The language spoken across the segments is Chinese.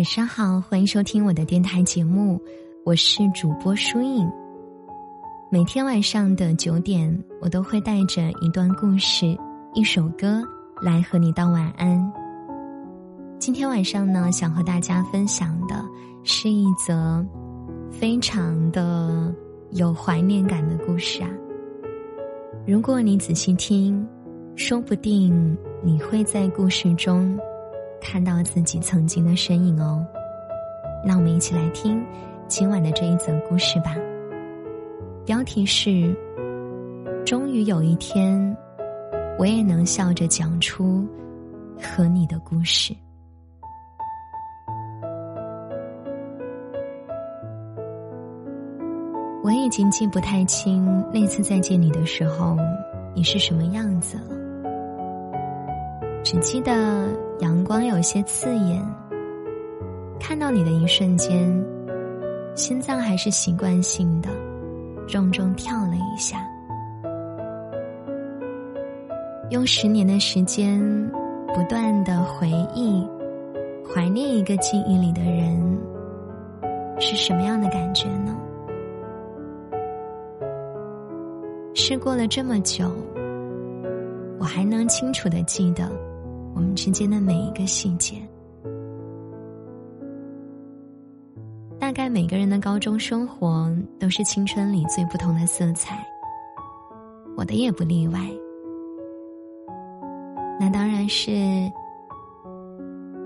晚上好，欢迎收听我的电台节目，我是主播舒影。每天晚上的九点，我都会带着一段故事、一首歌来和你道晚安。今天晚上呢，想和大家分享的是一则非常的有怀念感的故事啊。如果你仔细听，说不定你会在故事中。看到自己曾经的身影哦，那我们一起来听今晚的这一则故事吧。标题是：终于有一天，我也能笑着讲出和你的故事。我已经记不太清那次再见你的时候，你是什么样子了。只记得阳光有些刺眼，看到你的一瞬间，心脏还是习惯性的重重跳了一下。用十年的时间，不断的回忆、怀念一个记忆里的人，是什么样的感觉呢？是过了这么久，我还能清楚的记得。我们之间的每一个细节，大概每个人的高中生活都是青春里最不同的色彩，我的也不例外。那当然是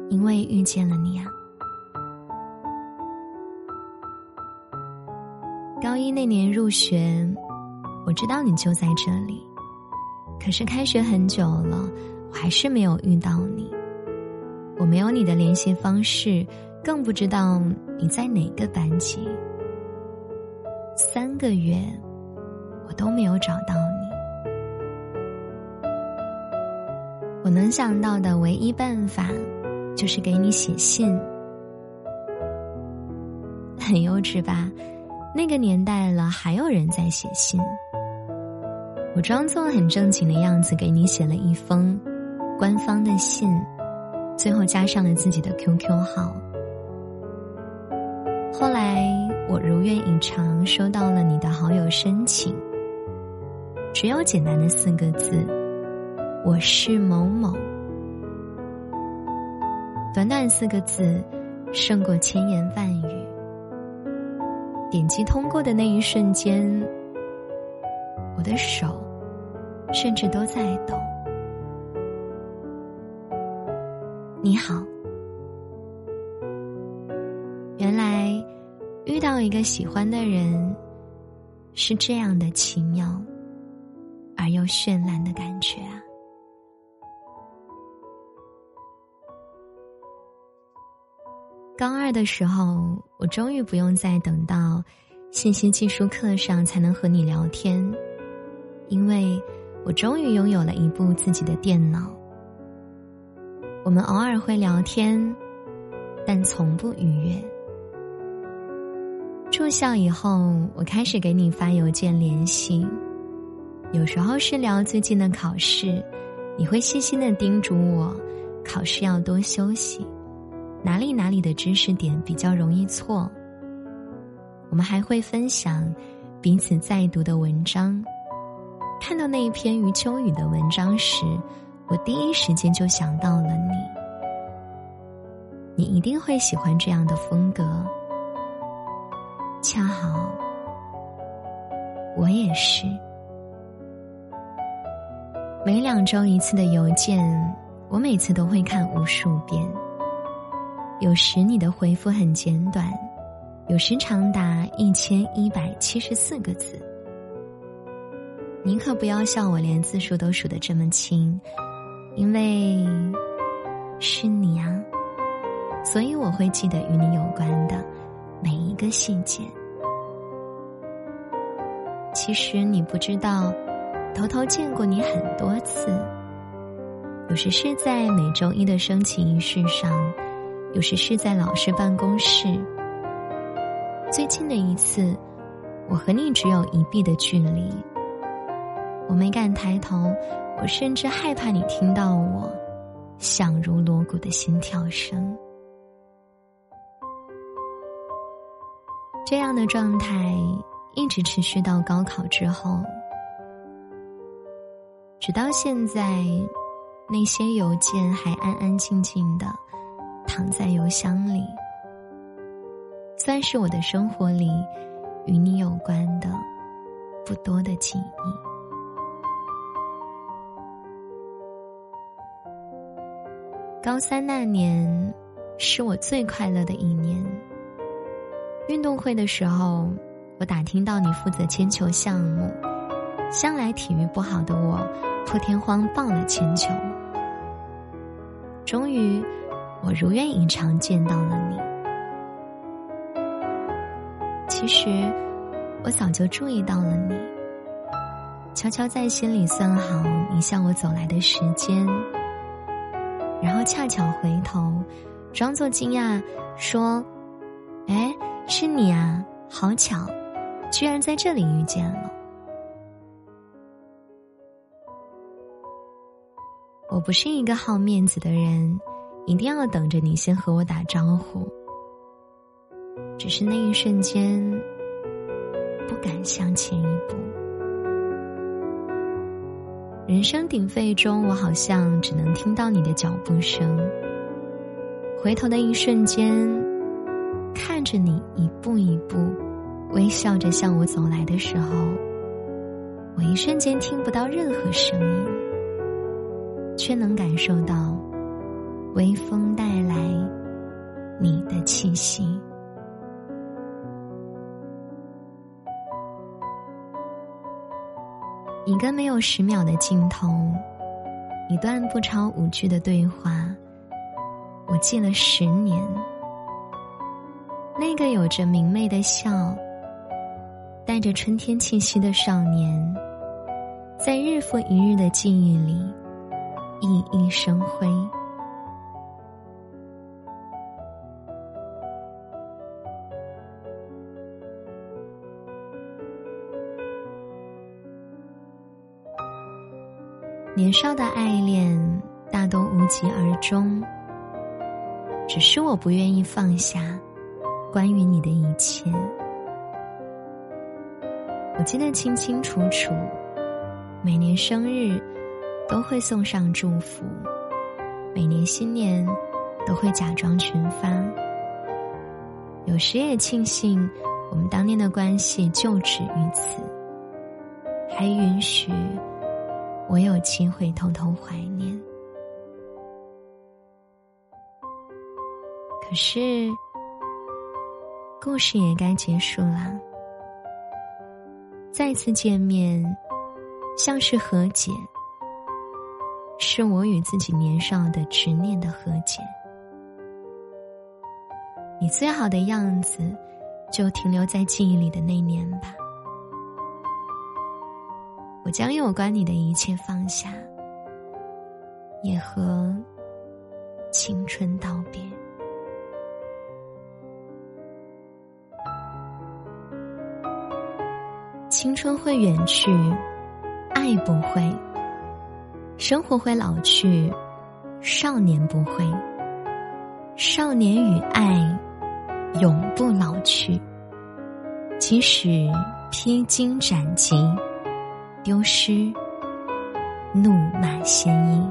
因为遇见了你啊！高一那年入学，我知道你就在这里，可是开学很久了。还是没有遇到你，我没有你的联系方式，更不知道你在哪个班级。三个月，我都没有找到你。我能想到的唯一办法，就是给你写信。很幼稚吧？那个年代了，还有人在写信。我装作很正经的样子，给你写了一封。官方的信，最后加上了自己的 QQ 号。后来我如愿以偿收到了你的好友申请，只有简单的四个字：“我是某某。”短短四个字，胜过千言万语。点击通过的那一瞬间，我的手甚至都在抖。你好，原来遇到一个喜欢的人是这样的奇妙而又绚烂的感觉啊！高二的时候，我终于不用再等到信息技术课上才能和你聊天，因为我终于拥有了一部自己的电脑。我们偶尔会聊天，但从不逾越。住校以后，我开始给你发邮件联系，有时候是聊最近的考试，你会细心的叮嘱我，考试要多休息，哪里哪里的知识点比较容易错。我们还会分享彼此在读的文章，看到那一篇余秋雨的文章时。我第一时间就想到了你，你一定会喜欢这样的风格。恰好，我也是。每两周一次的邮件，我每次都会看无数遍。有时你的回复很简短，有时长达一千一百七十四个字。你可不要笑我连字数都数得这么清。因为是你啊，所以我会记得与你有关的每一个细节。其实你不知道，偷偷见过你很多次。有时是在每周一的升旗仪式上，有时是在老师办公室。最近的一次，我和你只有一臂的距离。我没敢抬头，我甚至害怕你听到我响如锣鼓的心跳声。这样的状态一直持续到高考之后，直到现在，那些邮件还安安静静的躺在邮箱里，算是我的生活里与你有关的不多的记忆。高三那年，是我最快乐的一年。运动会的时候，我打听到你负责铅球项目，向来体育不好的我，破天荒报了铅球。终于，我如愿以偿见到了你。其实，我早就注意到了你，悄悄在心里算好你向我走来的时间，然后恰巧回头，装作惊讶说：“哎。”是你啊，好巧，居然在这里遇见了。我不是一个好面子的人，一定要等着你先和我打招呼。只是那一瞬间，不敢向前一步。人声鼎沸中，我好像只能听到你的脚步声。回头的一瞬间。看着你一步一步微笑着向我走来的时候，我一瞬间听不到任何声音，却能感受到微风带来你的气息。一个没有十秒的镜头，一段不超五句的对话，我记了十年。那个有着明媚的笑、带着春天气息的少年，在日复一日的记忆里熠熠生辉。年少的爱恋大都无疾而终，只是我不愿意放下。关于你的一切，我记得清清楚楚。每年生日都会送上祝福，每年新年都会假装群发。有时也庆幸我们当年的关系就止于此，还允许我有机会偷偷怀念。可是。故事也该结束了。再次见面，像是和解，是我与自己年少的执念的和解。你最好的样子，就停留在记忆里的那年吧。我将有关你的一切放下，也和青春道别。青春会远去，爱不会；生活会老去，少年不会。少年与爱永不老去，即使披荆斩棘，丢失怒马鲜衣。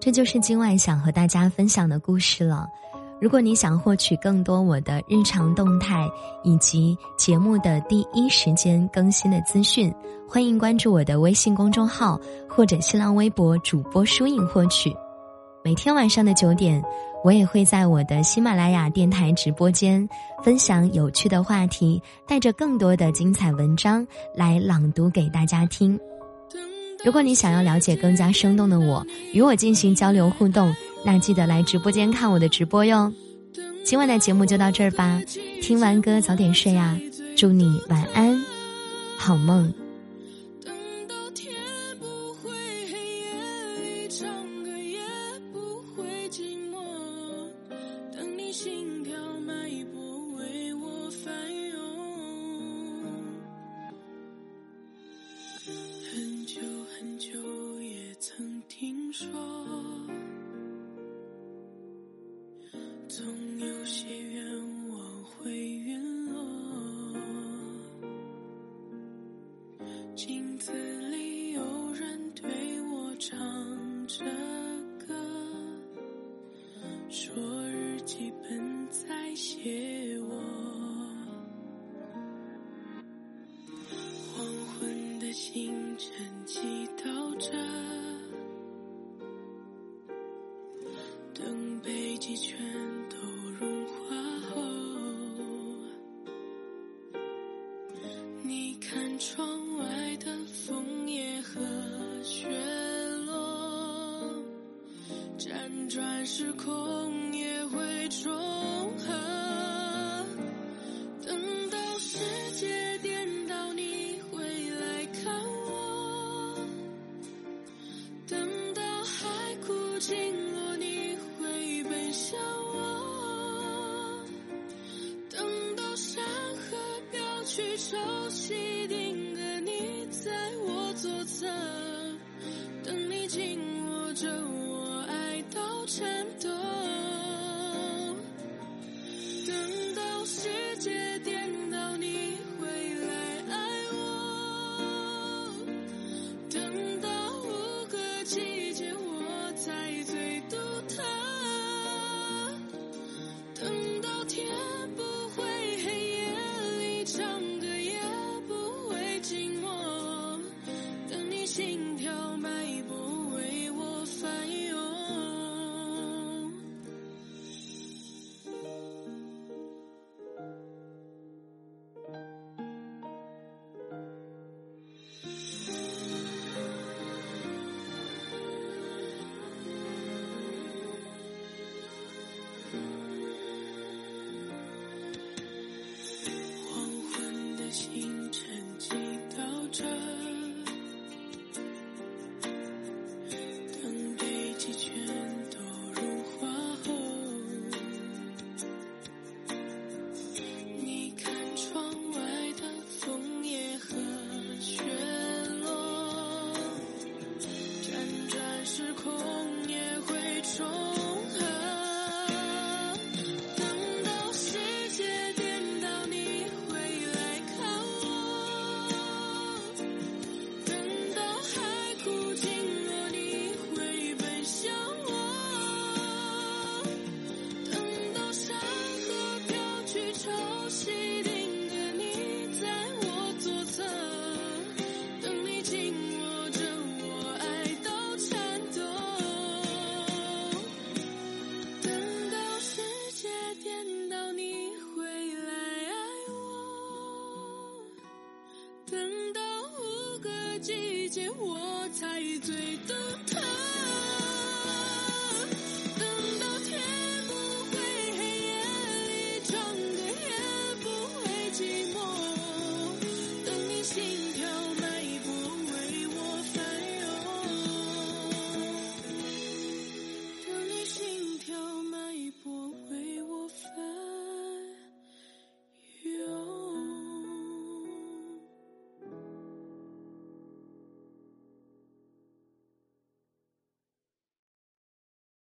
这就是今晚想和大家分享的故事了。如果你想获取更多我的日常动态以及节目的第一时间更新的资讯，欢迎关注我的微信公众号或者新浪微博主播书影获取。每天晚上的九点，我也会在我的喜马拉雅电台直播间分享有趣的话题，带着更多的精彩文章来朗读给大家听。如果你想要了解更加生动的我，与我进行交流互动，那记得来直播间看我的直播哟。今晚的节目就到这儿吧，听完歌早点睡啊，祝你晚安，好梦。说日记本在写我。黄昏的星辰祈祷着。转时空也会重合，等到世界颠倒，你会来看我。等到海枯尽落，你会奔向我。等到山河飘去，潮汐定格，你在我左侧，等你紧握着我。